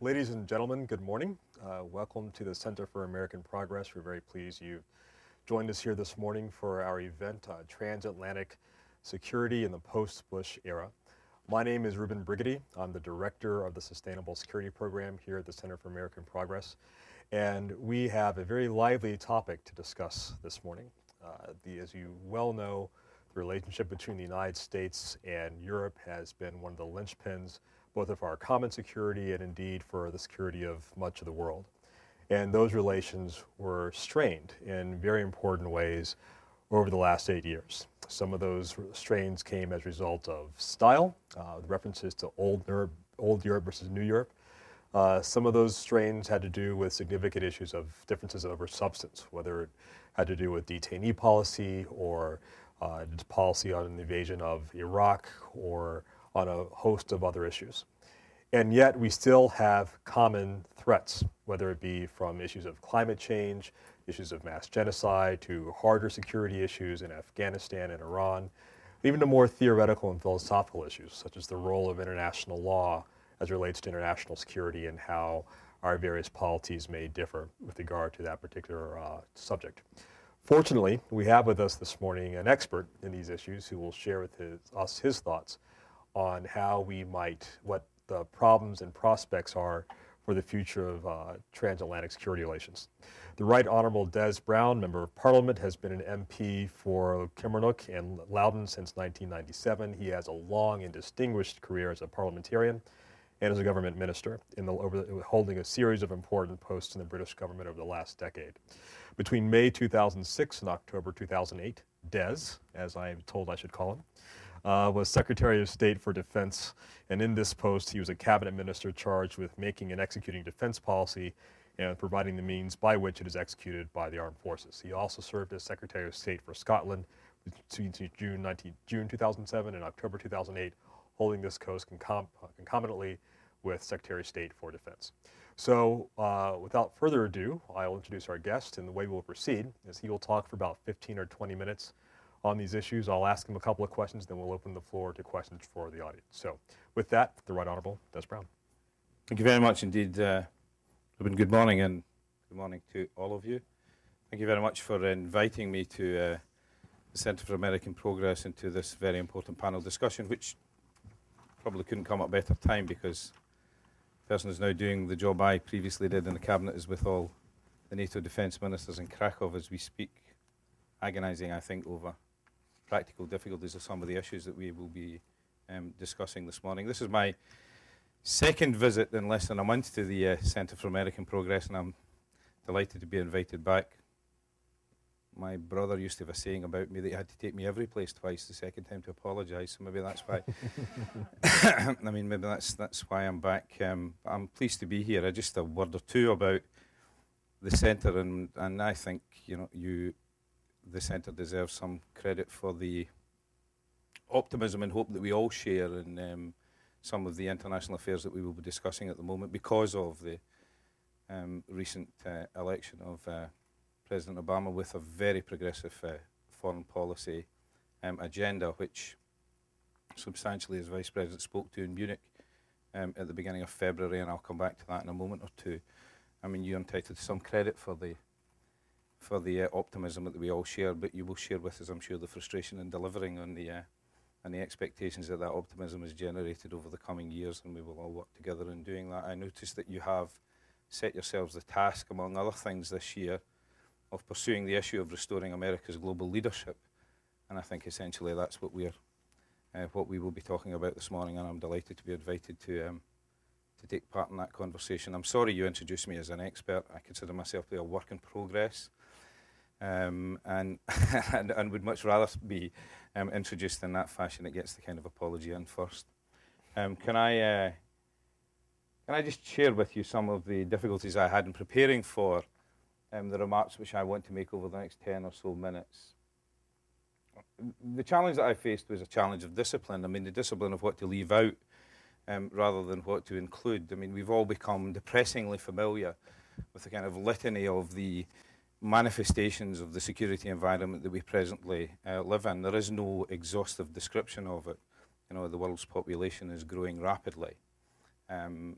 Ladies and gentlemen, good morning. Uh, welcome to the Center for American Progress. We're very pleased you've joined us here this morning for our event, uh, Transatlantic Security in the Post-Bush Era. My name is Reuben Brigety. I'm the director of the Sustainable Security Program here at the Center for American Progress. And we have a very lively topic to discuss this morning. Uh, the, as you well know, the relationship between the United States and Europe has been one of the linchpins both of our common security and indeed for the security of much of the world. And those relations were strained in very important ways over the last eight years. Some of those strains came as a result of style, uh, references to old, Europe, old Europe versus New Europe. Uh, some of those strains had to do with significant issues of differences over substance, whether it had to do with detainee policy or uh, policy on the invasion of Iraq or on a host of other issues. And yet we still have common threats, whether it be from issues of climate change, issues of mass genocide, to harder security issues in Afghanistan and Iran, even to more theoretical and philosophical issues, such as the role of international law as relates to international security and how our various polities may differ with regard to that particular uh, subject. Fortunately, we have with us this morning an expert in these issues who will share with his, us his thoughts on how we might, what the problems and prospects are for the future of uh, transatlantic security relations. The Right Honorable Des Browne, Member of Parliament, has been an MP for Kilmarnock and Loudoun since 1997. He has a long and distinguished career as a parliamentarian and as a government minister, the, over, holding a series of important posts in the British government over the last decade. Between May 2006 and October 2008, Des, as I am told I should call him, uh, was Secretary of State for Defense, and in this post, he was a cabinet minister charged with making and executing defense policy and providing the means by which it is executed by the armed forces. He also served as Secretary of State for Scotland between June, 19, June 2007 and October 2008, holding this post concomitantly with Secretary of State for Defense. So, uh, without further ado, I'll introduce our guest, and the way we'll proceed is he will talk for about 15 or 20 minutes on these issues. I'll ask him a couple of questions, then we'll open the floor to questions for the audience. So, with that, the Right Honourable Des Browne. Thank you very much indeed, uh, Reuben. Good morning, and good morning to all of you. Thank you very much for inviting me to uh, the Centre for American Progress and to this very important panel discussion, which probably couldn't come at better time because the person who's now doing the job I previously did in the Cabinet is with all the NATO defence ministers in Krakow as we speak, agonising, I think, over practical difficulties of some of the issues that we will be um, discussing this morning. This is my second visit in less than a month to the uh, Centre for American Progress, and I'm delighted to be invited back. My brother used to have a saying about me that he had to take me every place twice the second time to apologise, so maybe that's why. I mean, maybe that's that's why I'm back. Um, I'm pleased to be here. I just a word or two about the centre, and and I think you know you the centre deserves some credit for the optimism and hope that we all share in um, some of the international affairs that we will be discussing at the moment because of the um, recent uh, election of uh, President Obama with a very progressive uh, foreign policy um, agenda, which substantially, as Vice President spoke to in Munich um, at the beginning of February, and I'll come back to that in a moment or two. I mean, you're entitled to some credit for the for the uh, optimism that we all share, but you will share with us, I'm sure, the frustration in delivering on the uh, and the expectations that that optimism is generated over the coming years, and we will all work together in doing that. I noticed that you have set yourselves the task, among other things, this year of pursuing the issue of restoring America's global leadership, and I think essentially that's what we're uh, what we will be talking about this morning, and I'm delighted to be invited to um, to take part in that conversation. I'm sorry you introduced me as an expert. I consider myself to be a work in progress um, and, and, and would much rather be um, introduced in that fashion. It gets the kind of apology in first. Um, can I uh, can I just share with you some of the difficulties I had in preparing for um, the remarks which I want to make over the next ten or so minutes? The challenge that I faced was a challenge of discipline. I mean, the discipline of what to leave out um, rather than what to include. I mean, we've all become depressingly familiar with the kind of litany of the manifestations of the security environment that we presently uh, live in. There is no exhaustive description of it. You know, the world's population is growing rapidly. Um,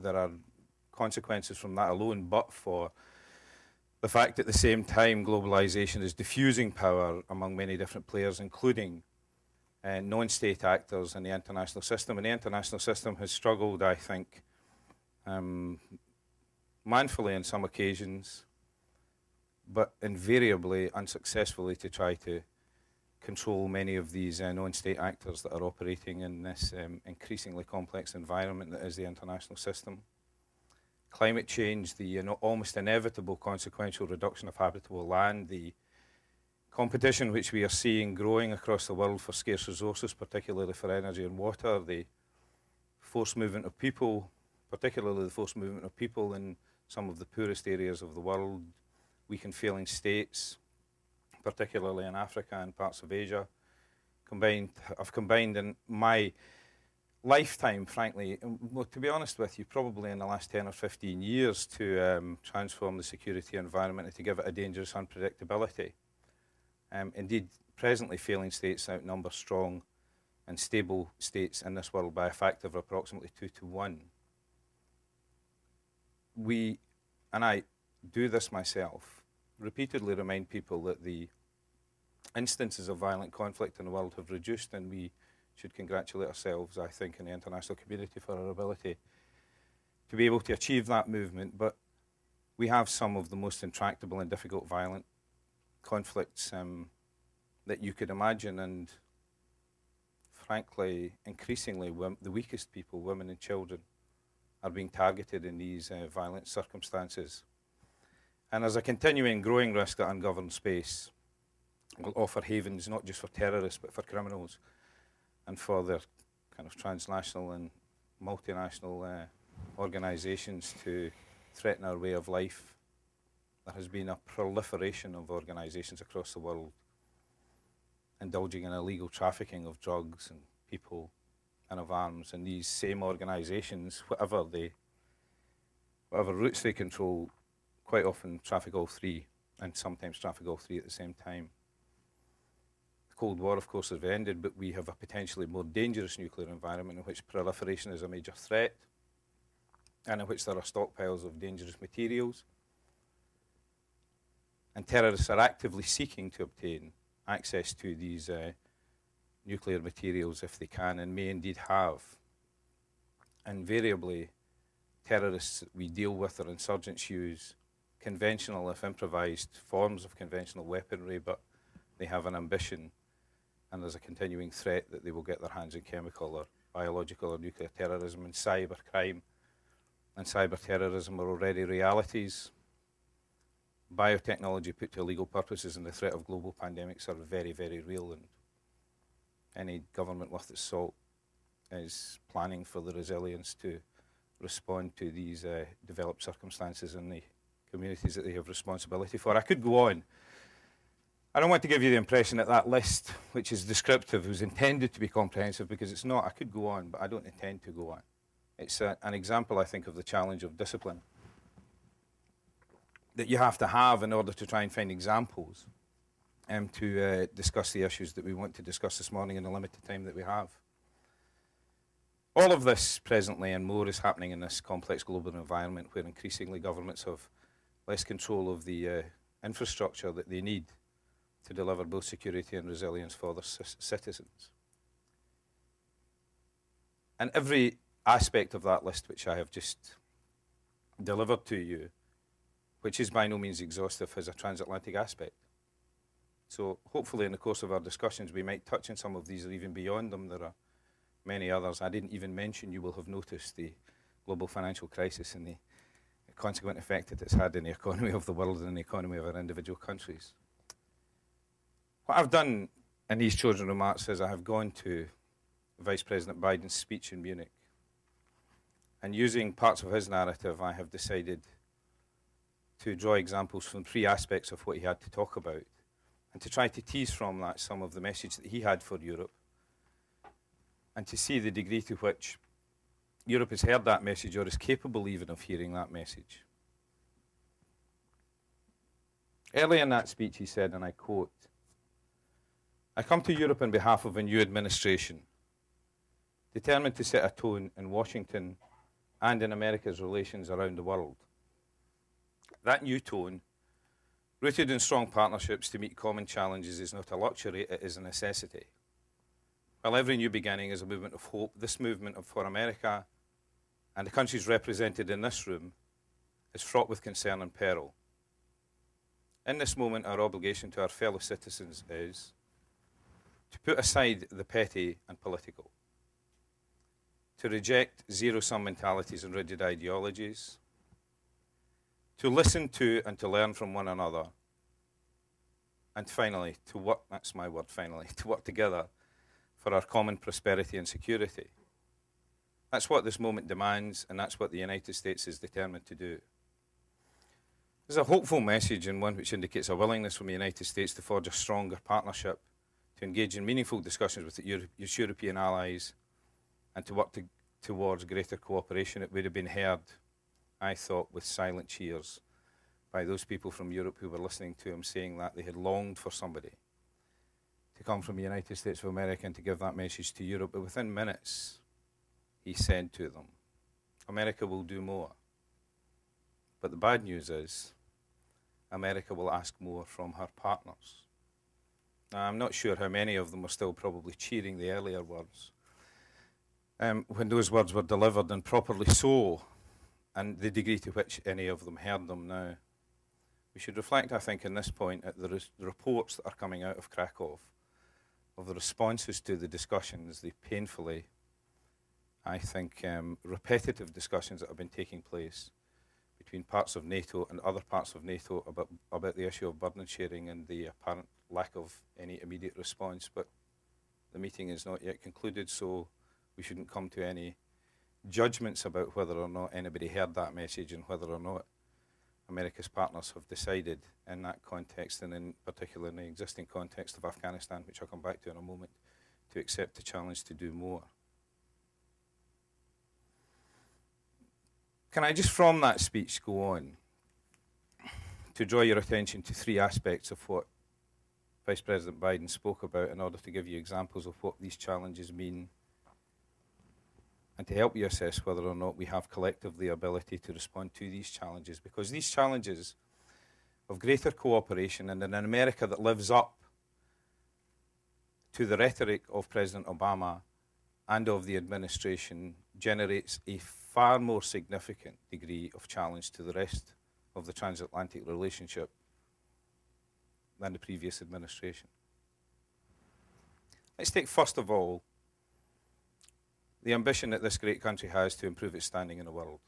there are consequences from that alone, but for the fact at the same time globalization is diffusing power among many different players, including uh, non state actors in the international system. And the international system has struggled, I think, um, manfully on some occasions, but invariably unsuccessfully to try to control many of these uh, non-state actors that are operating in this um, increasingly complex environment that is the international system. Climate change, the you know, almost inevitable consequential reduction of habitable land, the competition which we are seeing growing across the world for scarce resources, particularly for energy and water, the forced movement of people, particularly the forced movement of people in some of the poorest areas of the world, weak and failing states, particularly in Africa and parts of Asia. Combined, I've combined in my lifetime, frankly, well, to be honest with you, probably in the last 10 or 15 years to um, transform the security environment and to give it a dangerous unpredictability. Um, indeed, presently failing states outnumber strong and stable states in this world by a factor of approximately two to one. We, and I do this myself, repeatedly remind people that the instances of violent conflict in the world have reduced, and we should congratulate ourselves, I think, in the international community for our ability to be able to achieve that movement. But we have some of the most intractable and difficult violent conflicts um, that you could imagine, and frankly, increasingly, the weakest people, women and children, are being targeted in these uh, violent circumstances. And as a continuing growing risk that ungoverned space will offer havens not just for terrorists but for criminals and for their kind of transnational and multinational uh, organisations to threaten our way of life. There has been a proliferation of organisations across the world indulging in illegal trafficking of drugs and people and of arms. And these same organisations, whatever they, whatever routes they control, quite often traffic all three, and sometimes traffic all three at the same time. The Cold War, of course, has ended, but we have a potentially more dangerous nuclear environment in which proliferation is a major threat, and in which there are stockpiles of dangerous materials. And terrorists are actively seeking to obtain access to these uh, nuclear materials if they can, and may indeed have. Invariably, terrorists that we deal with or insurgents use conventional, if improvised, forms of conventional weaponry, but they have an ambition and there's a continuing threat that they will get their hands in chemical or biological or nuclear terrorism and cyber crime and cyber terrorism are already realities. Biotechnology put to legal purposes and the threat of global pandemics are very, very real and any government worth its salt is planning for the resilience to respond to these uh, developed circumstances in the communities that they have responsibility for. I could go on. I don't want to give you the impression that that list, which is descriptive, was intended to be comprehensive because it's not. I could go on, but I don't intend to go on. It's a, an example, I think, of the challenge of discipline that you have to have in order to try and find examples um, to uh, discuss the issues that we want to discuss this morning in the limited time that we have. All of this presently and more is happening in this complex global environment where increasingly governments have less control of the uh, infrastructure that they need to deliver both security and resilience for their c- citizens. And every aspect of that list, which I have just delivered to you, which is by no means exhaustive, has a transatlantic aspect. So, hopefully, in the course of our discussions, we might touch on some of these or even beyond them. There are many others. I didn't even mention, you will have noticed, the global financial crisis and the consequent effect that it's had in the economy of the world and the economy of our individual countries. What I've done in these children remarks is I have gone to Vice President Biden's speech in Munich. And using parts of his narrative, I have decided to draw examples from three aspects of what he had to talk about and to try to tease from that some of the message that he had for Europe and to see the degree to which Europe has heard that message or is capable even of hearing that message. Early in that speech, he said, and I quote, I come to Europe on behalf of a new administration, determined to set a tone in Washington and in America's relations around the world. That new tone, rooted in strong partnerships to meet common challenges, is not a luxury, it is a necessity. While every new beginning is a movement of hope, this movement of for America and the countries represented in this room is fraught with concern and peril. In this moment, our obligation to our fellow citizens is to put aside the petty and political, to reject zero sum mentalities and rigid ideologies, to listen to and to learn from one another, and finally, to work that's my word finally to work together for our common prosperity and security. That's what this moment demands, and that's what the United States is determined to do. There's a hopeful message and one which indicates a willingness from the United States to forge a stronger partnership, to engage in meaningful discussions with its European allies, and to work to, towards greater cooperation. It would have been heard, I thought, with silent cheers by those people from Europe who were listening to him saying that they had longed for somebody to come from the United States of America and to give that message to Europe. But within minutes, he said to them, America will do more. But the bad news is, America will ask more from her partners. Now, I'm not sure how many of them were still probably cheering the earlier words. Um, when those words were delivered, and properly so, and the degree to which any of them heard them now. We should reflect, I think, in this point at the, the reports that are coming out of Krakow of the responses to the discussions, the painfully, I think, um, repetitive discussions that have been taking place between parts of NATO and other parts of NATO about, about the issue of burden sharing and the apparent lack of any immediate response. But the meeting is not yet concluded, so we shouldn't come to any judgments about whether or not anybody heard that message and whether or not America's partners have decided in that context and in particular in the existing context of Afghanistan, which I'll come back to in a moment, to accept the challenge to do more. Can I just from that speech go on to draw your attention to three aspects of what Vice President Biden spoke about in order to give you examples of what these challenges mean and to help you assess whether or not we have collectively the ability to respond to these challenges. Because these challenges of greater cooperation and an America that lives up to the rhetoric of President Obama and of the administration generates a far more significant degree of challenge to the rest of the transatlantic relationship than the previous administration. Let's take, first of all, the ambition that this great country has to improve its standing in the world.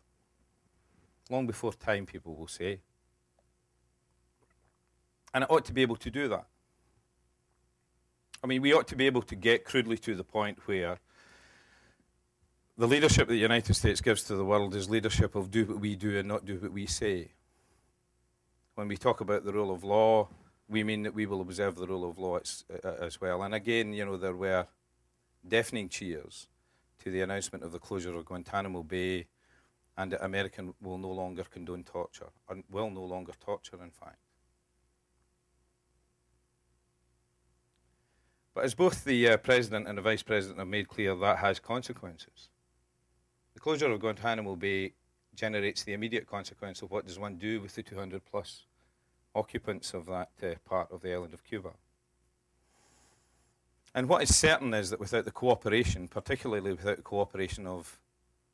Long before time, people will say. And it ought to be able to do that. I mean, we ought to be able to get crudely to the point where the leadership that the United States gives to the world is leadership of do what we do and not do what we say. When we talk about the rule of law, we mean that we will observe the rule of law as, uh, as well. And again, you know, there were deafening cheers to the announcement of the closure of Guantanamo Bay and that America will no longer condone torture, and will no longer torture, in fact. But as both the uh, President and the Vice President have made clear, that has consequences. The closure of Guantanamo Bay generates the immediate consequence of what does one do with the 200 plus occupants of that uh, part of the island of Cuba. And what is certain is that without the cooperation, particularly without the cooperation of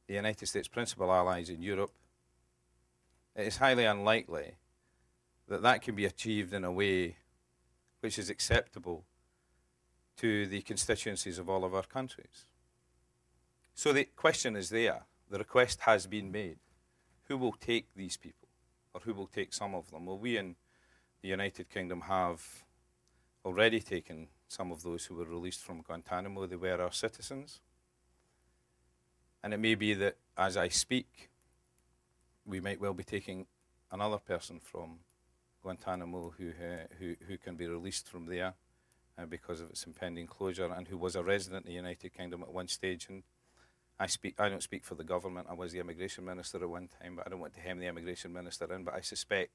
the United States' principal allies in Europe, it is highly unlikely that that can be achieved in a way which is acceptable to the constituencies of all of our countries. So the question is there. The request has been made. Who will take these people? Or who will take some of them? Well, we in the United Kingdom have already taken some of those who were released from Guantanamo. They were our citizens. And it may be that as I speak, we might well be taking another person from Guantanamo who, uh, who, who can be released from there uh, because of its impending closure and who was a resident in the United Kingdom at one stage. And I, speak, I don't speak for the government. I was the immigration minister at one time, but I don't want to hem the immigration minister in. But I suspect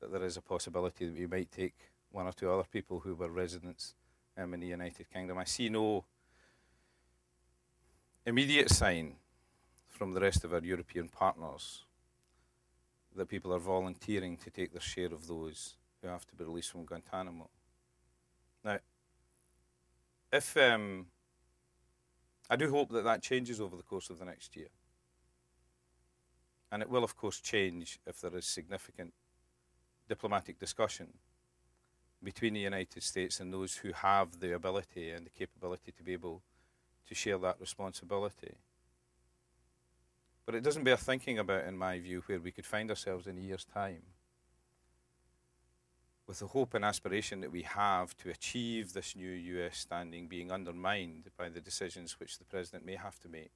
that there is a possibility that we might take one or two other people who were residents um, in the United Kingdom. I see no immediate sign from the rest of our European partners that people are volunteering to take their share of those who have to be released from Guantanamo. Now, if um, I do hope that that changes over the course of the next year, and it will, of course, change if there is significant diplomatic discussion between the United States and those who have the ability and the capability to be able to share that responsibility. But it doesn't bear thinking about, in my view, where we could find ourselves in a year's time. With the hope and aspiration that we have to achieve this new US standing being undermined by the decisions which the President may have to make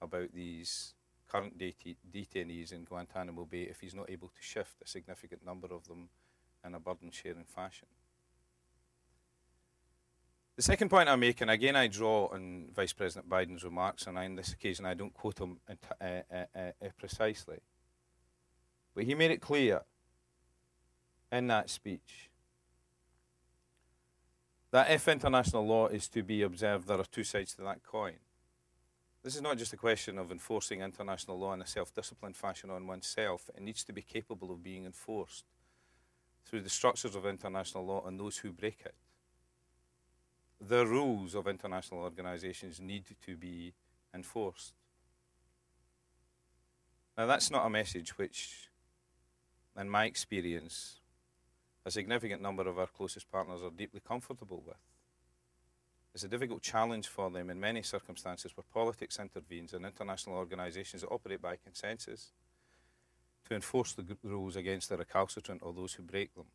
about these current det- detainees in Guantanamo Bay if he's not able to shift a significant number of them in a burden sharing fashion. The second point I make, and again I draw on Vice President Biden's remarks, and on this occasion I don't quote him uh, uh, uh, precisely, but he made it clear in that speech that if international law is to be observed, there are two sides to that coin. This is not just a question of enforcing international law in a self disciplined fashion on oneself, it needs to be capable of being enforced through the structures of international law and those who break it. The rules of international organizations need to be enforced. Now, that's not a message which, in my experience, a significant number of our closest partners are deeply comfortable with. It's a difficult challenge for them in many circumstances where politics intervenes and international organizations that operate by consensus to enforce the rules against the recalcitrant or those who break them.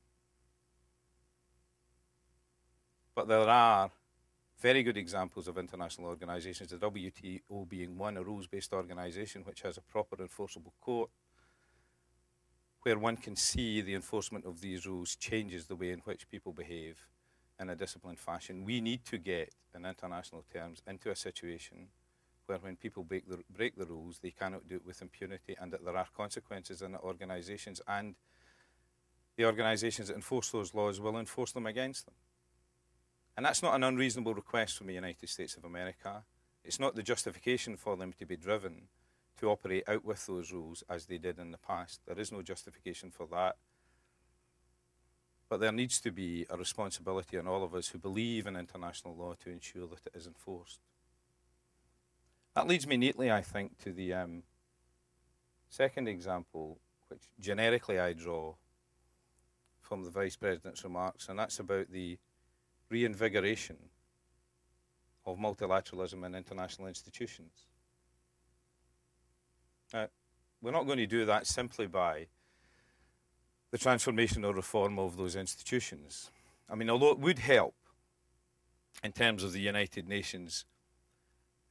But there are very good examples of international organisations, the WTO being one, a rules based organisation which has a proper enforceable court, where one can see the enforcement of these rules changes the way in which people behave in a disciplined fashion. We need to get, in international terms, into a situation where when people break the, break the rules, they cannot do it with impunity and that there are consequences in the organisations and the organisations that enforce those laws will enforce them against them. And that's not an unreasonable request from the United States of America. It's not the justification for them to be driven to operate out with those rules as they did in the past. There is no justification for that. But there needs to be a responsibility on all of us who believe in international law to ensure that it is enforced. That leads me neatly, I think, to the um, second example, which generically I draw from the Vice President's remarks, and that's about the reinvigoration of multilateralism in international institutions. Now, we're not going to do that simply by the transformation or reform of those institutions. I mean, although it would help in terms of the United Nations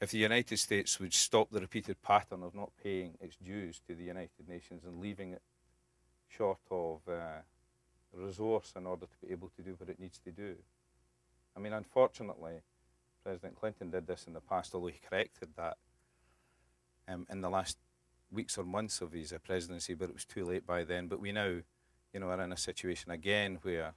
if the United States would stop the repeated pattern of not paying its dues to the United Nations and leaving it short of uh, resource in order to be able to do what it needs to do. I mean, unfortunately, President Clinton did this in the past, although he corrected that um, in the last weeks or months of his uh, presidency, but it was too late by then. But we now, you know, are in a situation again where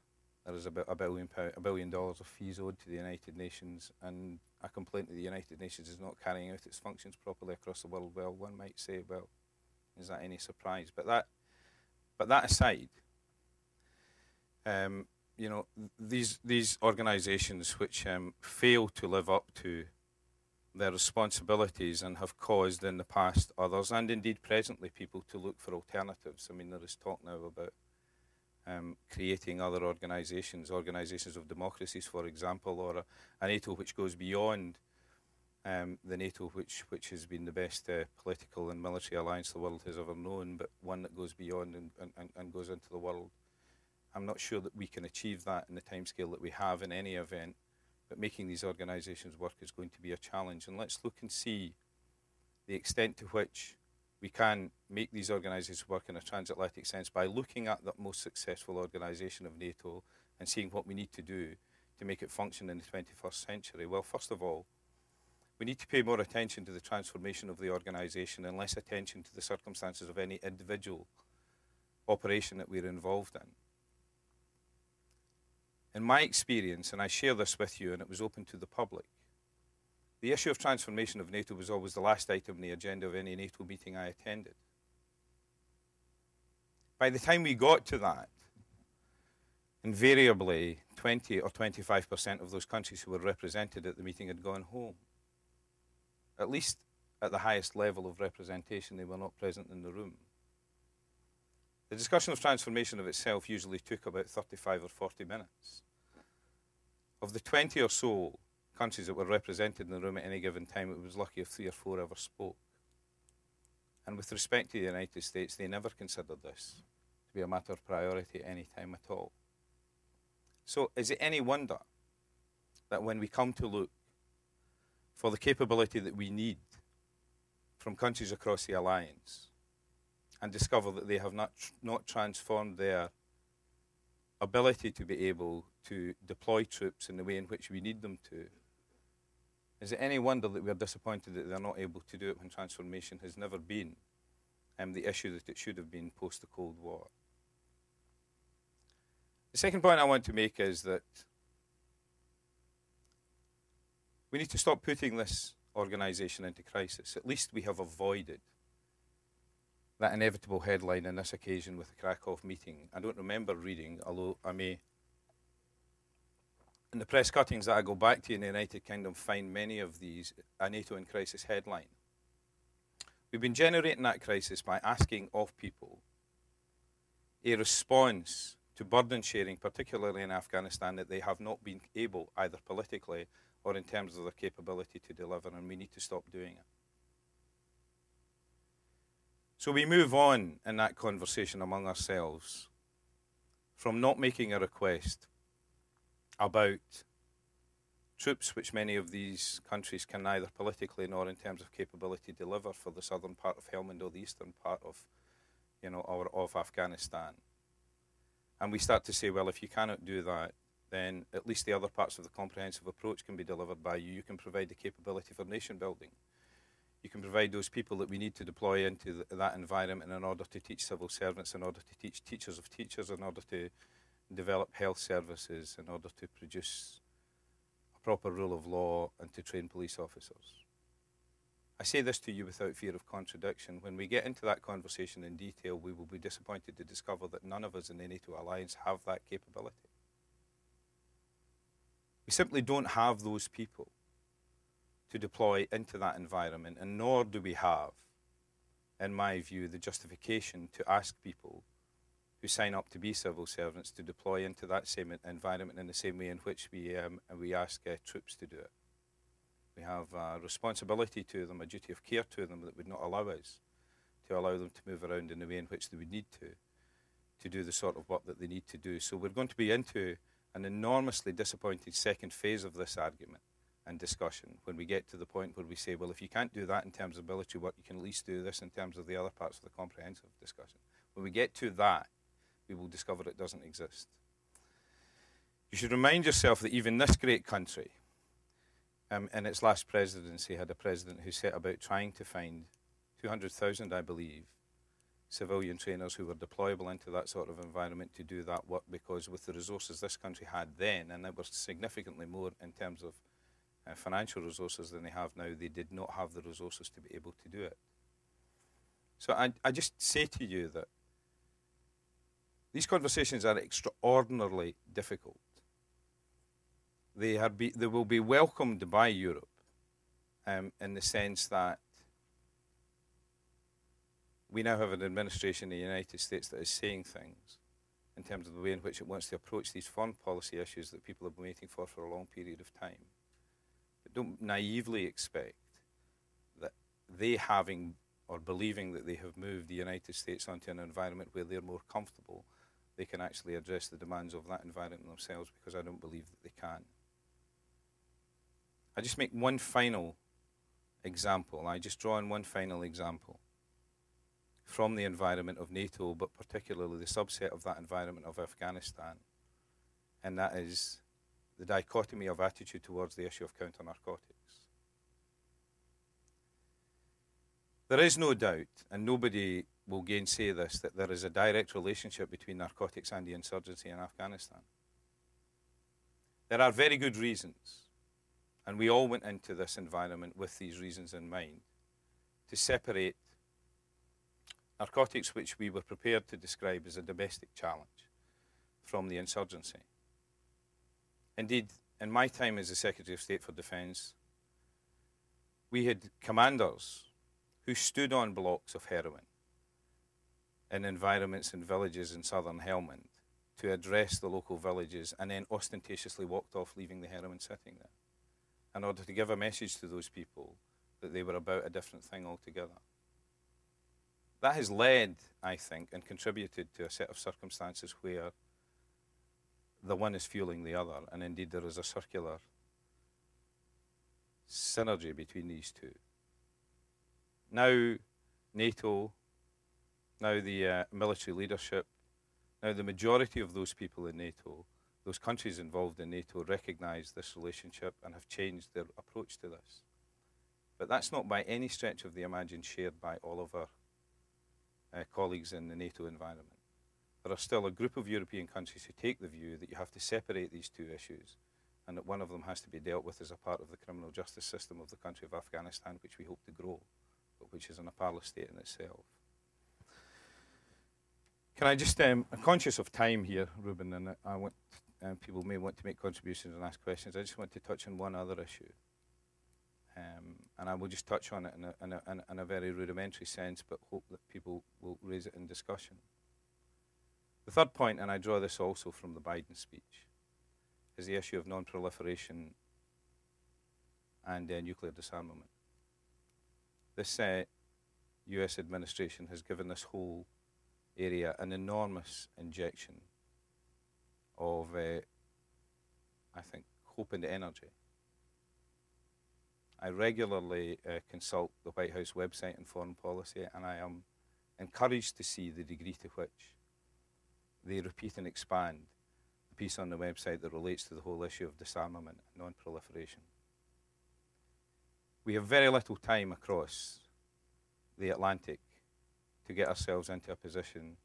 there is about a billion, pound, a billion dollars of fees owed to the United Nations, and a complaint that the United Nations is not carrying out its functions properly across the world. Well, one might say, well, is that any surprise? But that, but that aside, um, you know, these these organisations which um, fail to live up to their responsibilities and have caused in the past others, and indeed presently, people to look for alternatives. I mean, there is talk now about um, creating other organisations, organisations of democracies, for example, or a, a NATO which goes beyond um, the NATO which, which has been the best uh, political and military alliance the world has ever known, but one that goes beyond and, and, and goes into the world. I'm not sure that we can achieve that in the timescale that we have in any event, but making these organisations work is going to be a challenge. And let's look and see the extent to which we can make these organisations work in a transatlantic sense by looking at the most successful organisation of NATO and seeing what we need to do to make it function in the 21st century. Well, first of all, we need to pay more attention to the transformation of the organisation and less attention to the circumstances of any individual operation that we're involved in. In my experience, and I share this with you, and it was open to the public, the issue of transformation of NATO was always the last item on the agenda of any NATO meeting I attended. By the time we got to that, invariably 20 or 25% of those countries who were represented at the meeting had gone home. At least at the highest level of representation, they were not present in the room. The discussion of transformation of itself usually took about 35 or 40 minutes. Of the 20 or so countries that were represented in the room at any given time, it was lucky if three or four ever spoke. And with respect to the United States, they never considered this to be a matter of priority at any time at all. So, is it any wonder that when we come to look for the capability that we need from countries across the alliance and discover that they have not, not transformed their ability to be able to deploy troops in the way in which we need them to. Is it any wonder that we are disappointed that they're not able to do it when transformation has never been um, the issue that it should have been post the Cold War? The second point I want to make is that we need to stop putting this organisation into crisis. At least we have avoided that inevitable headline on this occasion with the Krakow meeting. I don't remember reading, although I may, in the press cuttings that I go back to in the United Kingdom, find many of these a NATO in crisis headline. We've been generating that crisis by asking of people a response to burden sharing, particularly in Afghanistan, that they have not been able, either politically or in terms of their capability to deliver, and we need to stop doing it. So we move on in that conversation among ourselves from not making a request about troops which many of these countries can neither politically nor in terms of capability deliver for the southern part of Helmand or the eastern part of you know our, of Afghanistan. And we start to say, well, if you cannot do that, then at least the other parts of the comprehensive approach can be delivered by you. You can provide the capability for nation building you can provide those people that we need to deploy into that environment in order to teach civil servants, in order to teach teachers of teachers, in order to develop health services, in order to produce a proper rule of law and to train police officers. I say this to you without fear of contradiction. When we get into that conversation in detail, we will be disappointed to discover that none of us in the NATO alliance have that capability. We simply don't have those people to deploy into that environment, and nor do we have, in my view, the justification to ask people who sign up to be civil servants to deploy into that same environment in the same way in which we, um, we ask uh, troops to do it. We have a responsibility to them, a duty of care to them that would not allow us to allow them to move around in the way in which they would need to, to do the sort of work that they need to do. So we're going to be into an enormously disappointed second phase of this argument and discussion when we get to the point where we say, well, if you can't do that in terms of military work, you can at least do this in terms of the other parts of the comprehensive discussion. When we get to that, we will discover it doesn't exist. You should remind yourself that even this great country, um, in its last presidency, had a president who set about trying to find 200,000, I believe, civilian trainers who were deployable into that sort of environment to do that work because with the resources this country had then, and it was significantly more in terms of uh, financial resources than they have now, they did not have the resources to be able to do it. So I, I just say to you that these conversations are extraordinarily difficult. They, are be, they will be welcomed by Europe um, in the sense that we now have an administration in the United States that is saying things in terms of the way in which it wants to approach these foreign policy issues that people have been waiting for for a long period of time But don't naively expect that they having or believing that they have moved the United States onto an environment where they're more comfortable, they can actually address the demands of that environment themselves because I don't believe that they can. I just make one final example. I just draw on one final example from the environment of NATO, but particularly the subset of that environment of Afghanistan, and that is the dichotomy of attitude towards the issue of counter narcotics. There is no doubt, and nobody will gainsay this, that there is a direct relationship between narcotics and the insurgency in Afghanistan. There are very good reasons, And we all went into this environment with these reasons in mind to separate narcotics, which we were prepared to describe as a domestic challenge, from the insurgency. Indeed, in my time as the Secretary of State for Defence, we had commanders who stood on blocks of heroin in environments and villages in southern Helmand to address the local villages and then ostentatiously walked off, leaving the heroin sitting there, in order to give a message to those people that they were about a different thing altogether. That has led, I think, and contributed to a set of circumstances where the one is fueling the other, and indeed there is a circular synergy between these two. Now, NATO, now the uh, military leadership, now the majority of those people in NATO, those countries involved in NATO, recognize this relationship and have changed their approach to this. But that's not by any stretch of the imagination shared by all of our uh, colleagues in the NATO environment. There are still a group of European countries who take the view that you have to separate these two issues and that one of them has to be dealt with as a part of the criminal justice system of the country of Afghanistan, which we hope to grow, but which is in a parlous state in itself. Can I just, um, I'm conscious of time here, Reuben, and I want people may want to make contributions and ask questions. I just want to touch on one other issue. Um, and I will just touch on it in a, in, a, in a, very rudimentary sense, but hope that people will raise it in discussion. The third point, and I draw this also from the Biden speech, is the issue of non proliferation and uh, nuclear disarmament. This uh, US administration has given this whole area an enormous injection of, uh, I think, hope and energy. I regularly uh, consult the White House website and foreign policy, and I am encouraged to see the degree to which they repeat and expand the piece on the website that relates to the whole issue of disarmament and non proliferation. We have very little time across the Atlantic to get ourselves into a position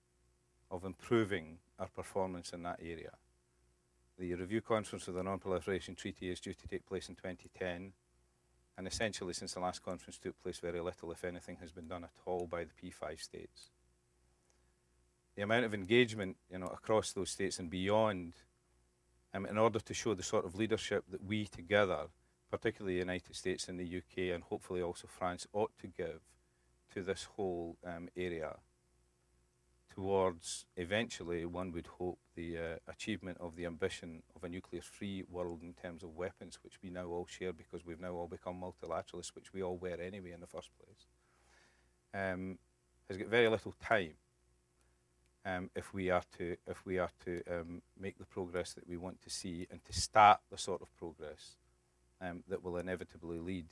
of improving our performance in that area. The review conference of the Non Proliferation Treaty is due to take place in 2010. And essentially, since the last conference took place, very little, if anything, has been done at all by the P5 states. The amount of engagement you know, across those states and beyond, um, in order to show the sort of leadership that we together, particularly the United States and the UK, and hopefully also France, ought to give to this whole um, area towards eventually, one would hope, the uh, achievement of the ambition of a nuclear free world in terms of weapons, which we now all share because we've now all become multilateralists, which we all were anyway in the first place, um, has got very little time. Um, if we are to if we are to um, make the progress that we want to see and to start the sort of progress um, that will inevitably lead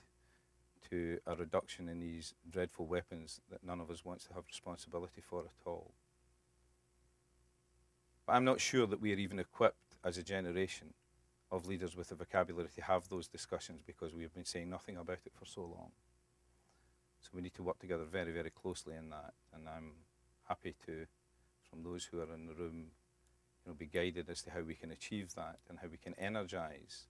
to a reduction in these dreadful weapons that none of us wants to have responsibility for at all. But I'm not sure that we are even equipped as a generation of leaders with the vocabulary to have those discussions because we have been saying nothing about it for so long. So we need to work together very, very closely in that. And I'm happy to, from those who are in the room, you know, be guided as to how we can achieve that and how we can energize,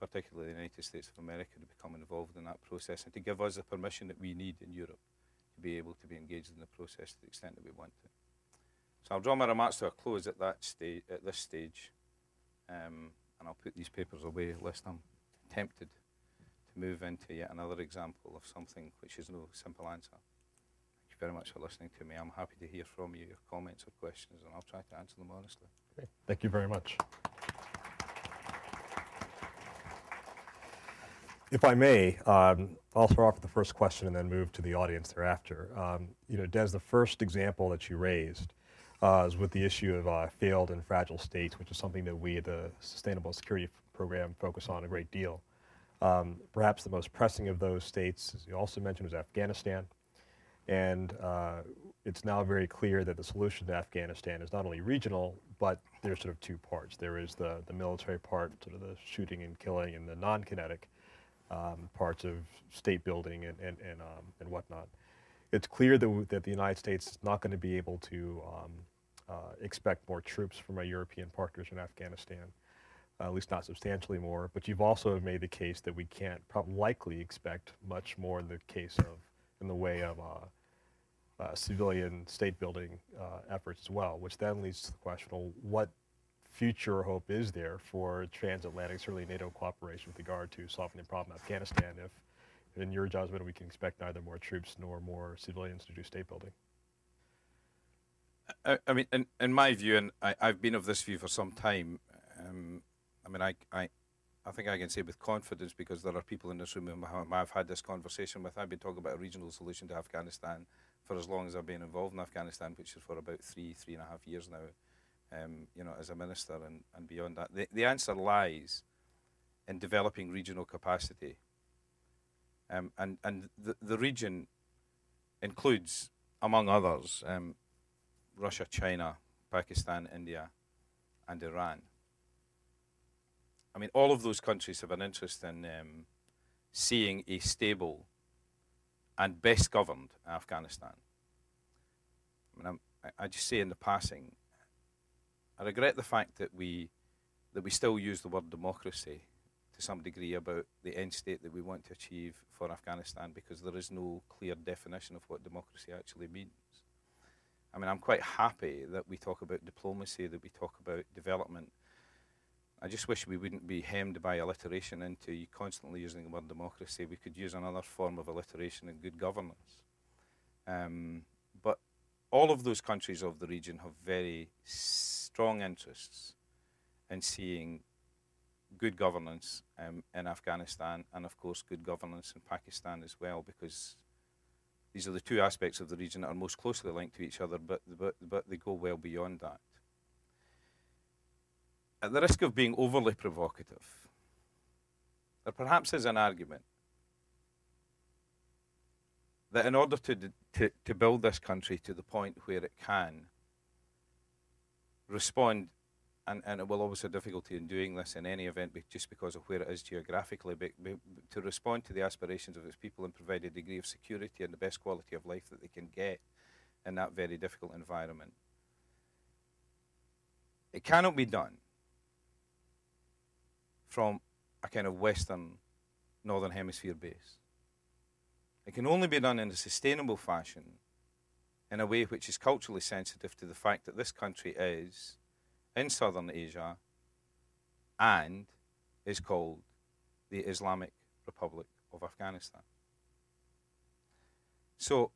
particularly the United States of America, to become involved in that process and to give us the permission that we need in Europe to be able to be engaged in the process to the extent that we want to. So I'll draw my remarks to a close at that stage, at this stage, um, and I'll put these papers away lest I'm tempted to move into yet another example of something which is no simple answer. Thank you very much for listening to me. I'm happy to hear from you, your comments or questions, and I'll try to answer them honestly. Thank you very much. If I may, um, I'll start off with the first question and then move to the audience thereafter. Um, you know, Des, the first example that you raised uh, is with the issue of uh, failed and fragile states, which is something that we at the Sustainable Security Program focus on a great deal. Um, perhaps the most pressing of those states, as you also mentioned, was Afghanistan. And uh, it's now very clear that the solution to Afghanistan is not only regional, but there's sort of two parts. There is the, the military part, sort of the shooting and killing, and the non kinetic um, parts of state building and, and, and, um, and whatnot. It's clear that, that the United States is not going to be able to um, uh, expect more troops from our European partners in Afghanistan. uh, at least not substantially more. But you've also made the case that we can't likely expect much more in the case of in the way of uh, uh, civilian state building uh, efforts as well, which then leads to the question: well, what future hope is there for transatlantic, certainly NATO cooperation with regard to solving the problem in Afghanistan? If, in your judgment, we can expect neither more troops nor more civilians to do state building. I, I mean, in, in my view, and I, have been of this view for some time. Um, I mean, I, I, I think I can say with confidence because there are people in this room whom I've had this conversation with. I've been talking about a regional solution to Afghanistan for as long as I've been involved in Afghanistan, which is for about three, three and a half years now. Um, you know, as a minister and, and beyond that, the, the answer lies in developing regional capacity. Um, and and the, the region includes, among others, um, Russia, China, Pakistan, India, and Iran. I mean, all of those countries have an interest in um, seeing a stable and best governed Afghanistan. I mean, I'm, I just say in the passing, I regret the fact that we that we still use the word democracy to some degree about the end state that we want to achieve for Afghanistan because there is no clear definition of what democracy actually means. I mean, I'm quite happy that we talk about diplomacy, that we talk about development. I just wish we wouldn't be hemmed by alliteration into constantly using the word democracy. We could use another form of alliteration in good governance. Um, all of those countries of the region have very strong interests in seeing good governance um, in Afghanistan and, of course, good governance in Pakistan as well, because these are the two aspects of the region that are most closely linked to each other, but, but, but they go well beyond that. At the risk of being overly provocative, there perhaps is an argument that in order to, to, to build this country to the point where it can respond and, and it will always have difficulty in doing this in any event just because of where it is geographically, but, but, to respond to the aspirations of its people and provide a degree of security and the best quality of life that they can get in that very difficult environment. It cannot be done from a kind of Western, Northern Hemisphere base. It can only be done in a sustainable fashion in a way which is culturally sensitive to the fact that this country is in southern Asia and is called the Islamic Republic of Afghanistan. So,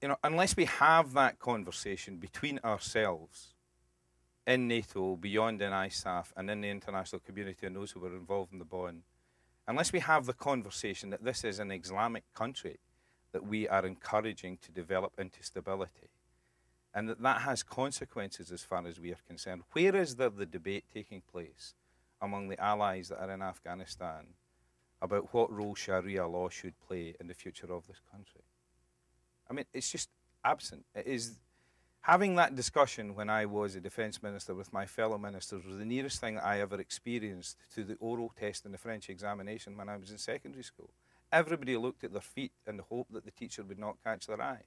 you know, unless we have that conversation between ourselves in NATO, beyond in ISAF, and in the international community and those who were involved in the Bonn, unless we have the conversation that this is an Islamic country that we are encouraging to develop into stability, and that that has consequences as far as we are concerned. Where is there the debate taking place among the allies that are in Afghanistan about what role Sharia law should play in the future of this country? I mean, it's just absent. It is having that discussion when I was a defence minister with my fellow ministers was the nearest thing I ever experienced to the oral test in the French examination when I was in secondary school. Everybody looked at their feet in the hope that the teacher would not catch their eye.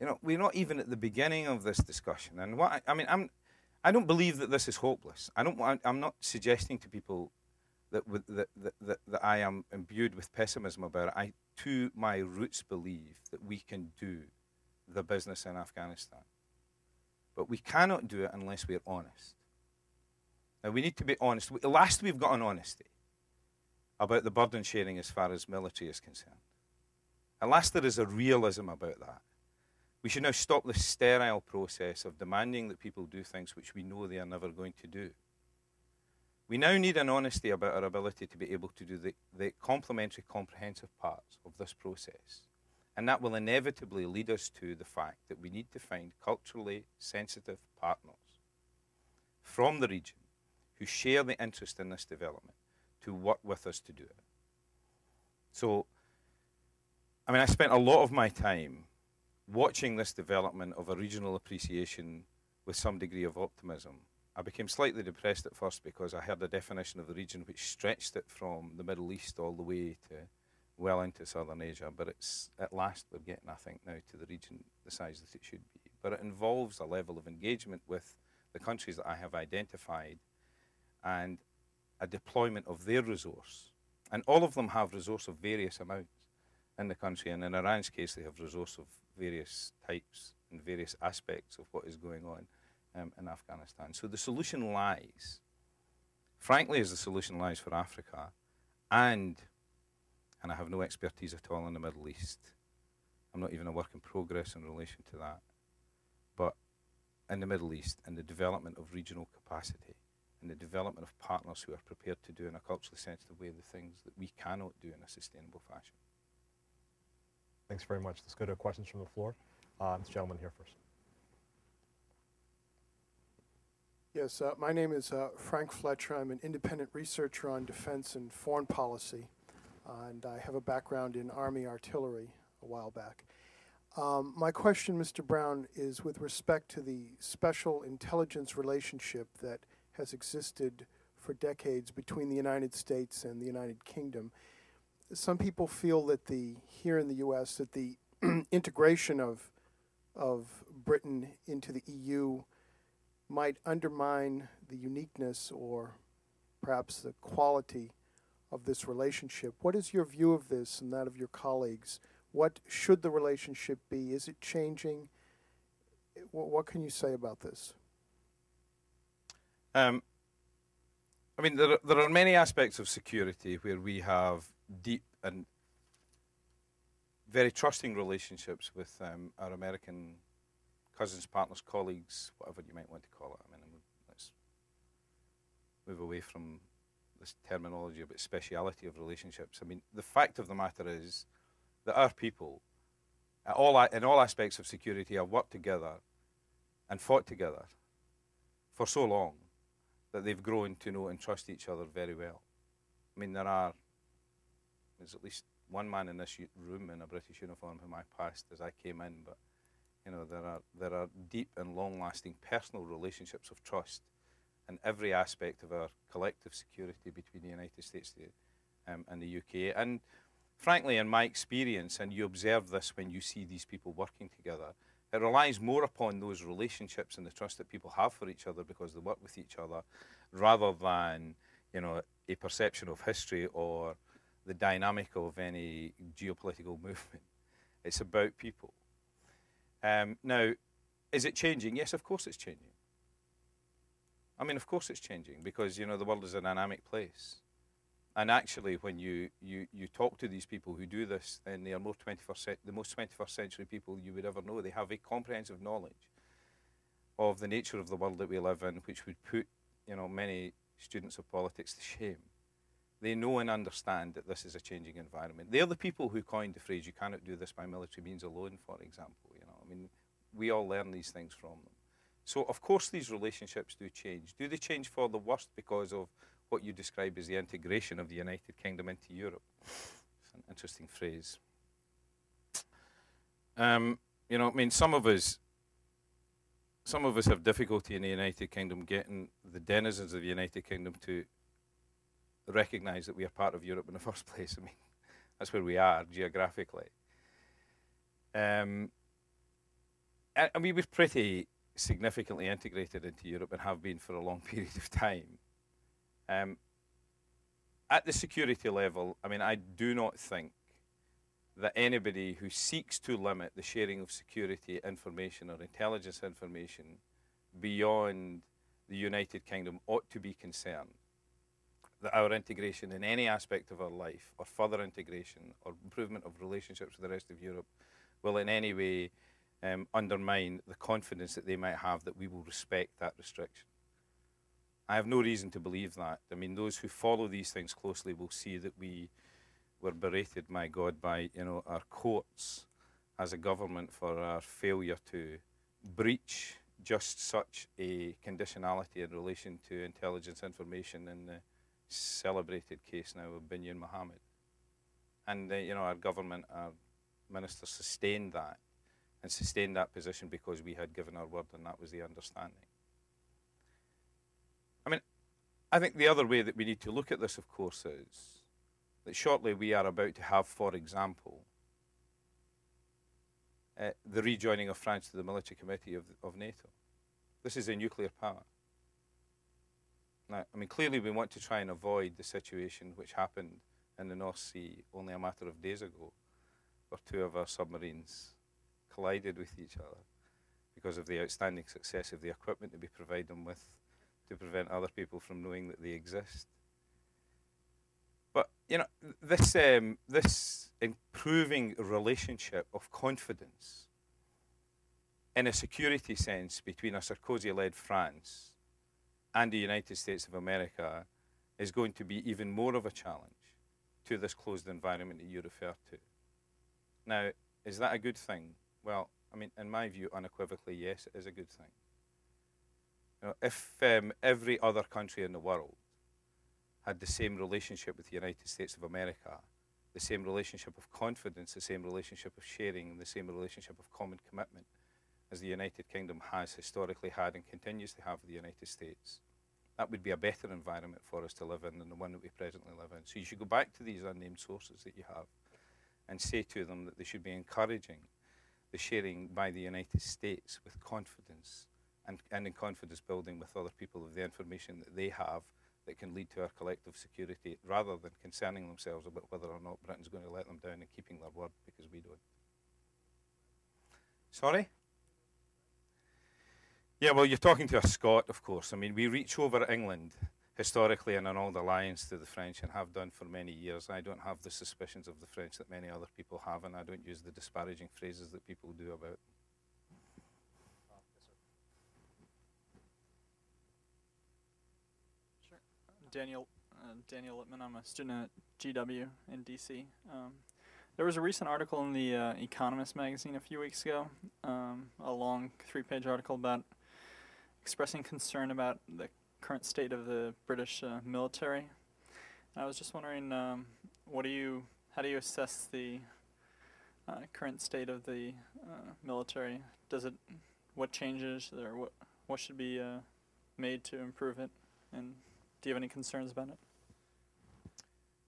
You know, we're not even at the beginning of this discussion. And what I, I mean, I'm, I don't believe that this is hopeless. I don't. I'm not suggesting to people that, that, that, that, that I am imbued with pessimism about it. I, to my roots, believe that we can do the business in Afghanistan. But we cannot do it unless we're honest. Now, we need to be honest. At last, we've got an honesty about the burden sharing as far as military is concerned. At last, there is a realism about that. We should now stop the sterile process of demanding that people do things which we know they are never going to do. We now need an honesty about our ability to be able to do the, the complementary, comprehensive parts of this process. And that will inevitably lead us to the fact that we need to find culturally sensitive partners from the region who share the interest in this development to work with us to do it. So, I mean, I spent a lot of my time watching this development of a regional appreciation with some degree of optimism, I became slightly depressed at first because I heard a definition of the region which stretched it from the Middle East all the way to well into southern Asia. But it's at last we're getting, I think, now to the region the size that it should be. But it involves a level of engagement with the countries that I have identified and a deployment of their resource. And all of them have resource of various amounts in the country. And in Iran's case, they have resource of various types and various aspects of what is going on um, in Afghanistan. So the solution lies, frankly, as the solution lies for Africa, and and I have no expertise at all in the Middle East. I'm not even a work in progress in relation to that. But in the Middle East and the development of regional capacity and the development of partners who are prepared to do in a culturally sensitive way the things that we cannot do in a sustainable fashion. Thanks very much. Let's go to questions from the floor. Uh, this gentleman here first. Yes, uh, my name is uh, Frank Fletcher. I'm an independent researcher on defense and foreign policy, and I have a background in Army artillery a while back. Um, my question, Mr. Browne, is with respect to the special intelligence relationship that has existed for decades between the United States and the United Kingdom. Some people feel that the here in the U.S. that the integration of of Britain into the EU might undermine the uniqueness or perhaps the quality of this relationship. What is your view of this and that of your colleagues? What should the relationship be? Is it changing? What, can you say about this? Um, I mean, there, there are many aspects of security where we have deep and very trusting relationships with um, our American cousins, partners, colleagues, whatever you might want to call it. I mean, let's move away from this terminology about speciality of relationships. I mean, the fact of the matter is that our people, all, in all aspects of security, have worked together and fought together for so long that they've grown to know and trust each other very well. I mean, there are, there's at least one man in this room in a British uniform whom I passed as I came in, but you know, there are there are deep and long-lasting personal relationships of trust in every aspect of our collective security between the United States um, and the UK. And frankly, in my experience, and you observe this when you see these people working together, it relies more upon those relationships and the trust that people have for each other because they work with each other, rather than you know a perception of history or the dynamic of any geopolitical movement. It's about people. Um, now, is it changing? Yes, of course it's changing. I mean, of course it's changing because you know the world is a dynamic place. And actually, when you, you, you talk to these people who do this, then they are more 21st, the most 21st century people you would ever know. They have a comprehensive knowledge of the nature of the world that we live in, which would put you know many students of politics to shame. They know and understand that this is a changing environment. They're the people who coined the phrase "you cannot do this by military means alone," for example. You know, I mean, we all learn these things from them. So, of course, these relationships do change. Do they change for the worst because of what you describe as the integration of the United Kingdom into Europe? It's an interesting phrase. Um, you know, I mean, some of us, some of us have difficulty in the United Kingdom getting the denizens of the United Kingdom to recognise that we are part of Europe in the first place. I mean, that's where we are geographically. Um, we were pretty significantly integrated into Europe and have been for a long period of time. Um, at the security level, I mean, I do not think that anybody who seeks to limit the sharing of security information or intelligence information beyond the United Kingdom ought to be concerned that our integration in any aspect of our life, or further integration, or improvement of relationships with the rest of Europe, will in any way um, undermine the confidence that they might have that we will respect that restriction. I have no reason to believe that. I mean, those who follow these things closely will see that we were berated, my God, by you know our courts as a government for our failure to breach just such a conditionality in relation to intelligence information in the celebrated case now of Binyam Mohamed. And uh, you know our government, our minister sustained that and sustained that position because we had given our word and that was the understanding. I mean, I think the other way that we need to look at this, of course, is that shortly we are about to have, for example, uh, the rejoining of France to the military committee of, of NATO. This is a nuclear power. Now, I mean, clearly we want to try and avoid the situation which happened in the North Sea only a matter of days ago, where two of our submarines collided with each other because of the outstanding success of the equipment that we provide them with to prevent other people from knowing that they exist. But you know, this um, this improving relationship of confidence in a security sense between a Sarkozy-led France and the United States of America is going to be even more of a challenge to this closed environment that you refer to. Now, is that a good thing? Well, I mean, in my view, unequivocally, yes, it is a good thing. You know, if um, every other country in the world had the same relationship with the United States of America, the same relationship of confidence, the same relationship of sharing, the same relationship of common commitment as the United Kingdom has historically had and continues to have with the United States, that would be a better environment for us to live in than the one that we presently live in. So you should go back to these unnamed sources that you have and say to them that they should be encouraging the sharing by the United States with confidence and, and in confidence building with other people of the information that they have that can lead to our collective security rather than concerning themselves about whether or not Britain's going to let them down and keeping their word because we don't. Sorry? Yeah, well, you're talking to a Scot, of course. I mean, we reach over England historically in an old alliance to the French and have done for many years. I don't have the suspicions of the French that many other people have, and I don't use the disparaging phrases that people do about. Sure. Daniel, uh, Daniel Lippman. I'm a student at GW in DC. Um, there was a recent article in the uh, Economist magazine a few weeks ago, um, a long three-page article about expressing concern about the current state of the British uh, military. And I was just wondering, um, what do you, how do you assess the uh, current state of the uh, military? Does it, what changes or what, what should be uh, made to improve it? And do you have any concerns about it?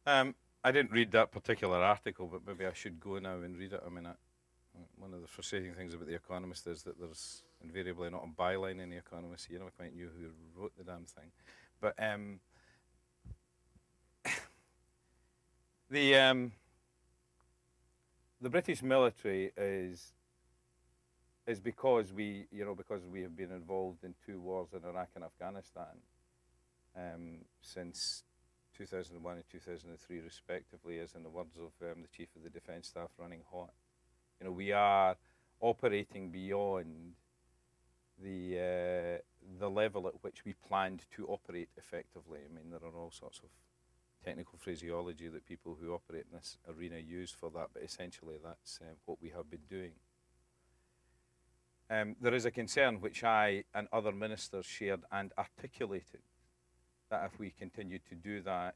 Um, I didn't read that particular article, but maybe I should go now and read it. I mean, I, one of the frustrating things about The Economist is that there's invariably not a byline in The Economist. You never quite knew who wrote the damn thing. But um, the um, the British military is is because we, you know, because we have been involved in two wars in Iraq and Afghanistan um, since 2001 and 2003, respectively, as in the words of um, the Chief of the Defence Staff, running hot. You know, we are operating beyond the uh, the level at which we planned to operate effectively. I mean, there are all sorts of technical phraseology that people who operate in this arena use for that, but essentially that's uh, what we have been doing. Um, there is a concern which I and other ministers shared and articulated that if we continued to do that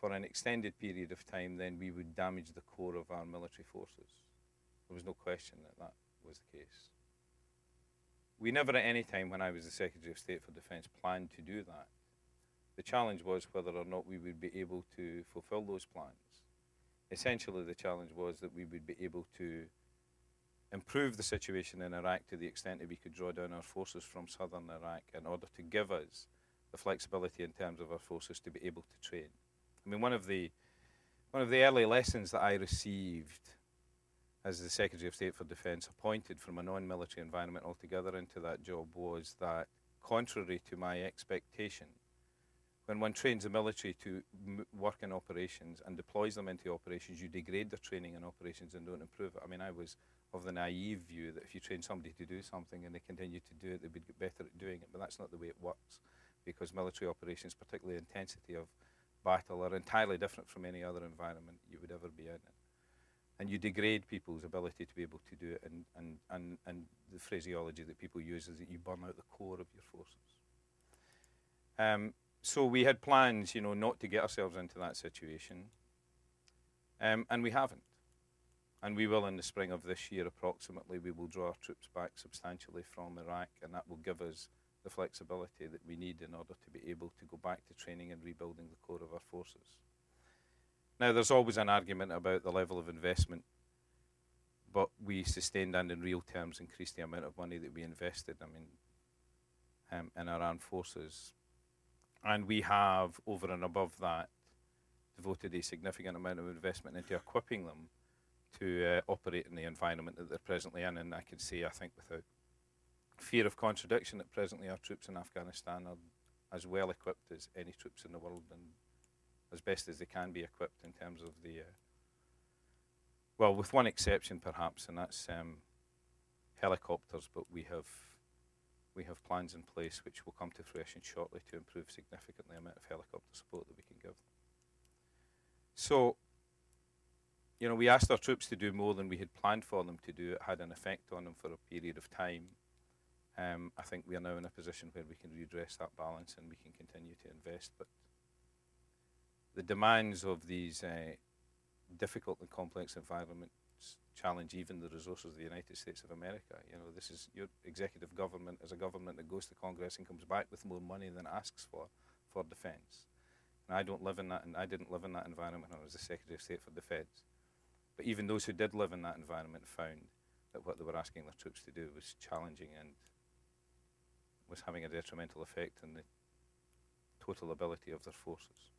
for an extended period of time, then we would damage the core of our military forces. There was no question that that was the case. We never at any time when I was the Secretary of State for Defence planned to do that. The challenge was whether or not we would be able to fulfil those plans. Essentially, the challenge was that we would be able to improve the situation in Iraq to the extent that we could draw down our forces from southern Iraq in order to give us the flexibility in terms of our forces to be able to train. I mean, one of the one of the early lessons that I received as the Secretary of State for Defence, appointed from a non-military environment altogether into that job, was that contrary to my expectation, when one trains the military to m- work in operations and deploys them into operations, you degrade their training in operations and don't improve it. I mean, I was of the naive view that if you train somebody to do something and they continue to do it, they would get better at doing it, but that's not the way it works because military operations, particularly intensity of battle, are entirely different from any other environment you would ever be in. And you degrade people's ability to be able to do it, and, and, and, and the phraseology that people use is that you burn out the core of your forces. Um, so we had plans, you know, not to get ourselves into that situation, um, and we haven't. And we will in the spring of this year, approximately, we will draw our troops back substantially from Iraq, and that will give us the flexibility that we need in order to be able to go back to training and rebuilding the core of our forces. Now, there's always an argument about the level of investment, but we sustained and in real terms increased the amount of money that we invested. I mean, um, in our armed forces. And we have, over and above that, devoted a significant amount of investment into equipping them to uh, operate in the environment that they're presently in. And I can say, I think, without fear of contradiction, that presently our troops in Afghanistan are as well equipped as any troops in the world and as best as they can be equipped in terms of the. Uh, well, with one exception perhaps, and that's um, helicopters, but we have we have plans in place which will come to fruition shortly to improve significantly the amount of helicopter support that we can give. So, you know, we asked our troops to do more than we had planned for them to do. It had an effect on them for a period of time. Um, I think we are now in a position where we can redress that balance and we can continue to invest. But the demands of these uh, difficult and complex environments challenge even the resources of the United States of America. You know, this is your executive government as a government that goes to Congress and comes back with more money than it asks for for defence. And I don't live in that, and I didn't live in that environment when I was the Secretary of State for Defence. But even those who did live in that environment found that what they were asking their troops to do was challenging and was having a detrimental effect on the total ability of their forces.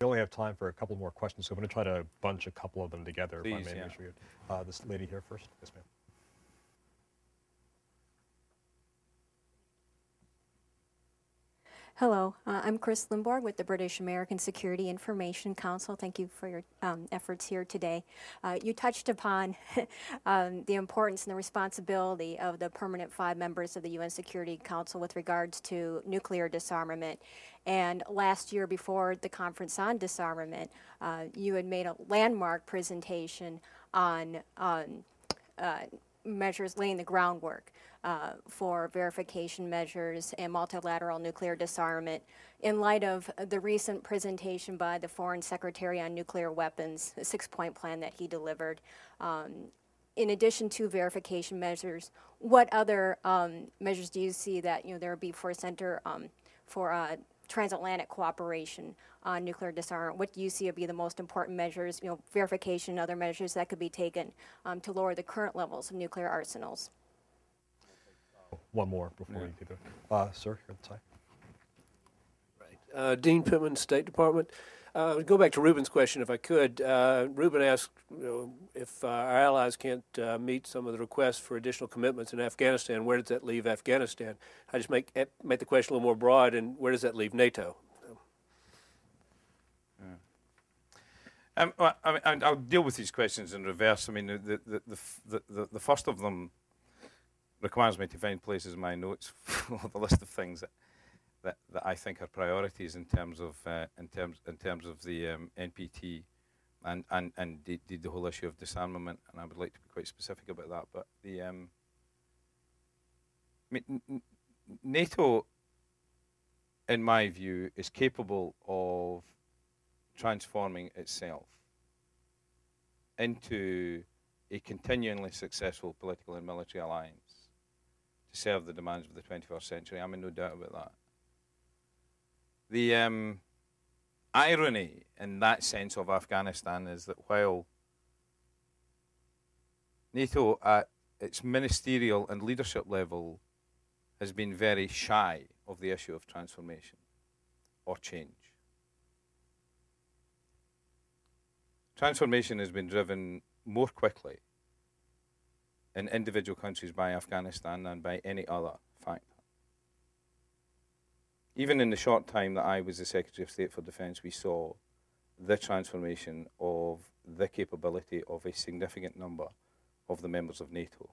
We only have time for a couple more questions, so I'm going to try to bunch a couple of them together. Please, if I may. yeah. Sure uh, this lady here first. Yes, ma'am. Hello, uh, I'm Chris Lindborg with the British American Security Information Council. Thank you for your um, efforts here today. Uh, you touched upon um, the importance and the responsibility of the permanent five members of the UN Security Council with regards to nuclear disarmament. And last year, before the conference on disarmament, uh, you had made a landmark presentation on. on uh, measures laying the groundwork uh, for verification measures and multilateral nuclear disarmament in light of the recent presentation by the Foreign Secretary on nuclear weapons, a six point plan that he delivered. Um, in addition to verification measures, what other um, measures do you see that you know there would be for a center um, for uh, transatlantic cooperation on nuclear disarmament? What do you see would be the most important measures, you know, verification, other measures that could be taken um, to lower the current levels of nuclear arsenals? One more before Yeah. you do that. Uh, sir, here at the side. Uh, Dean Pittman, State Department. Uh, go back to Reuben's question, if I could. Uh, Ruben asked you know, if uh, our allies can't uh, meet some of the requests for additional commitments in Afghanistan. Where does that leave Afghanistan? I just make eh, make the question a little more broad, and where does that leave NATO? Um, well, I mean, I'll deal with these questions in reverse. I mean, the, the, the, the, f- the, the, the first of them requires me to find places in my notes for the list of things that, that, that I think are priorities in terms of uh, in terms in terms of the um, NPT and and and the, the, whole issue of disarmament. And I would like to be quite specific about that. But the um, NATO, in my view, is capable of transforming itself into a continually successful political and military alliance to serve the demands of the 21st century. I'm in no doubt about that. The um, irony in that sense of Afghanistan is that while NATO at its ministerial and leadership level has been very shy of the issue of transformation or change. Transformation has been driven more quickly in individual countries by Afghanistan than by any other factor. Even in the short time that I was the Secretary of State for Defence, we saw the transformation of the capability of a significant number of the members of NATO.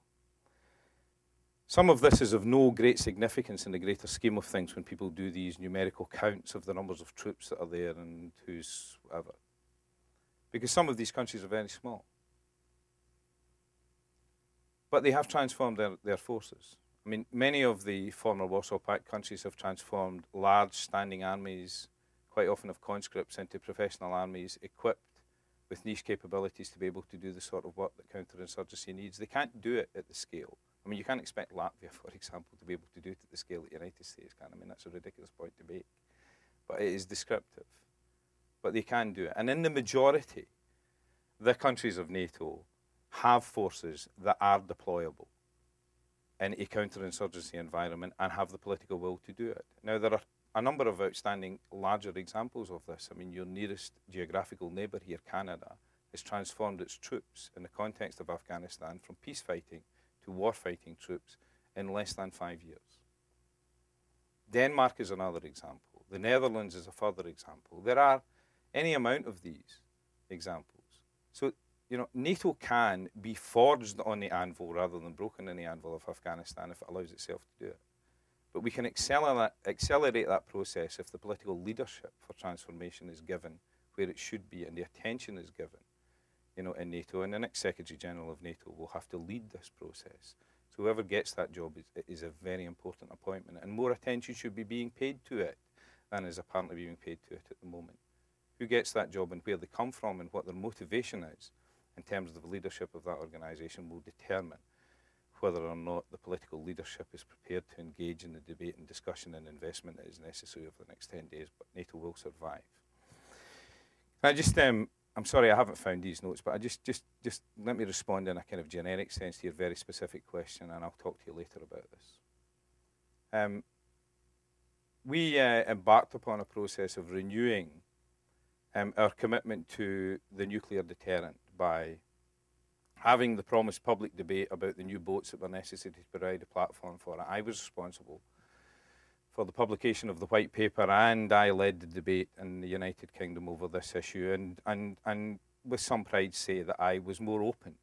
Some of this is of no great significance in the greater scheme of things when people do these numerical counts of the numbers of troops that are there and who's whatever. Because some of these countries are very small. But they have transformed their, their forces. I mean, many of the former Warsaw Pact countries have transformed large standing armies, quite often of conscripts, into professional armies equipped with niche capabilities to be able to do the sort of work that counterinsurgency needs. They can't do it at the scale. I mean, you can't expect Latvia, for example, to be able to do it at the scale that the United States can. I mean, that's a ridiculous point to make. But it is descriptive. But they can do it. And in the majority, the countries of NATO have forces that are deployable. in a counterinsurgency environment and have the political will to do it. Now, there are a number of outstanding larger examples of this. I mean, your nearest geographical neighbour here, Canada, has transformed its troops in the context of Afghanistan from peace fighting to war fighting troops in less than five years. Denmark is another example. The Netherlands is a further example. There are any amount of these examples. So, you know, NATO can be forged on the anvil rather than broken in the anvil of Afghanistan if it allows itself to do it. But we can accelerate, that process if the political leadership for transformation is given where it should be and the attention is given you know, in NATO. And the next Secretary General of NATO will have to lead this process. So whoever gets that job is, is a very important appointment. And more attention should be being paid to it than is apparently being paid to it at the moment. Who gets that job and where they come from and what their motivation is in terms of the leadership of that organisation will determine whether or not the political leadership is prepared to engage in the debate and discussion and investment that is necessary over the next 10 days, but NATO will survive. I just, um, I'm sorry I haven't found these notes, but I just, just, just let me respond in a kind of generic sense to your very specific question, and I'll talk to you later about this. Um, we uh, embarked upon a process of renewing um, our commitment to the nuclear deterrent by having the promised public debate about the new boats that were necessary to provide a platform for it. I was responsible for the publication of the white paper, and I led the debate in the United Kingdom over this issue, and, and, and with some pride say that I was more open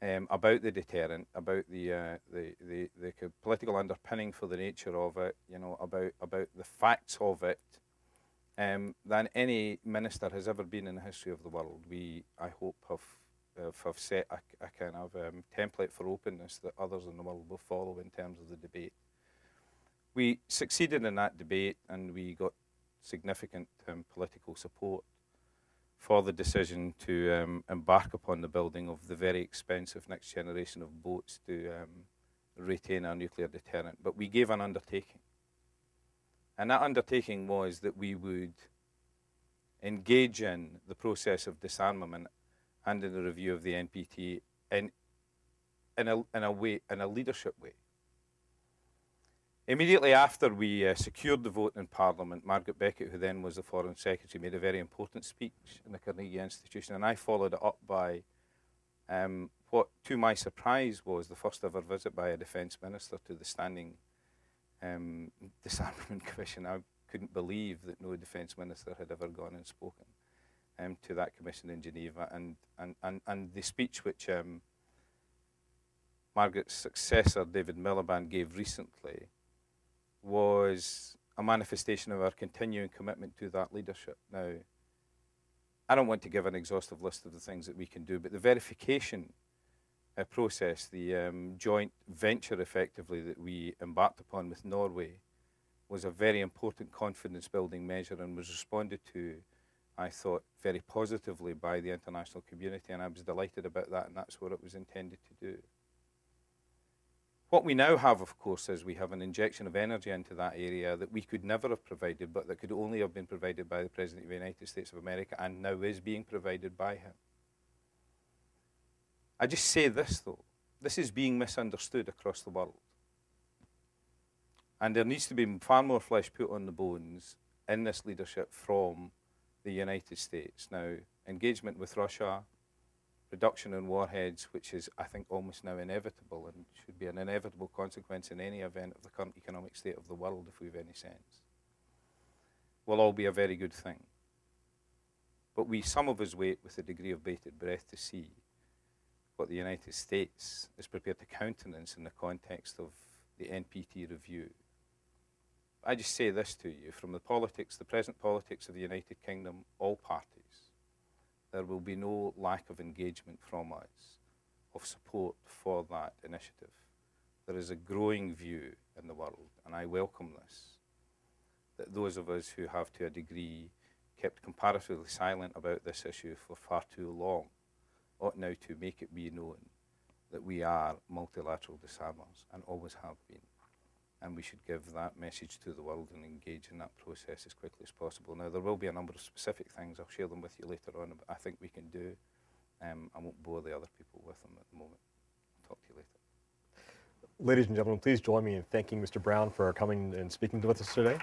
um, about the deterrent, about the, uh, the, the, the political underpinning for the nature of it, you know, about, about the facts of it, um, than any minister has ever been in the history of the world. We, I hope, have have set a, a kind of um, template for openness that others in the world will follow in terms of the debate. We succeeded in that debate and we got significant um, political support for the decision to um, embark upon the building of the very expensive next generation of boats to um, retain our nuclear deterrent. But we gave an undertaking. And that undertaking was that we would engage in the process of disarmament and in the review of the NPT in, in, a, in a way, in a leadership way. Immediately after we uh, secured the vote in Parliament, Margaret Beckett, who then was the Foreign Secretary, made a very important speech in the Carnegie Institution, and I followed it up by um, what, to my surprise, was the first ever visit by a Defence Minister to the Standing um, Disarmament Commission. I couldn't believe that no Defence Minister had ever gone and spoken um, to that commission in Geneva. And, and, and, and the speech which um, Margaret's successor, David Miliband, gave recently was a manifestation of our continuing commitment to that leadership. Now, I don't want to give an exhaustive list of the things that we can do, but the verification uh, process, the um, joint venture effectively that we embarked upon with Norway, was a very important confidence building measure and was responded to I thought, very positively by the international community, and I was delighted about that, and that's what it was intended to do. What we now have, of course, is we have an injection of energy into that area that we could never have provided, but that could only have been provided by the President of the United States of America and now is being provided by him. I just say this, though. This is being misunderstood across the world. And there needs to be far more flesh put on the bones in this leadership from the United States. Now, engagement with Russia, reduction in warheads, which is, I think, almost now inevitable and should be an inevitable consequence in any event of the current economic state of the world, if we have any sense, will all be a very good thing. But we, some of us, wait with a degree of bated breath to see what the United States is prepared to countenance in the context of the NPT review I just say this to you from the politics, the present politics of the United Kingdom, all parties, there will be no lack of engagement from us, of support for that initiative. There is a growing view in the world, and I welcome this, that those of us who have to a degree kept comparatively silent about this issue for far too long ought now to make it be known that we are multilateral disarmers and always have been and we should give that message to the world and engage in that process as quickly as possible. Now, there will be a number of specific things, I'll share them with you later on, but I think we can do. Um, I won't bore the other people with them at the moment. I'll talk to you later. Ladies and gentlemen, please join me in thanking Mr. Browne for coming and speaking with us today.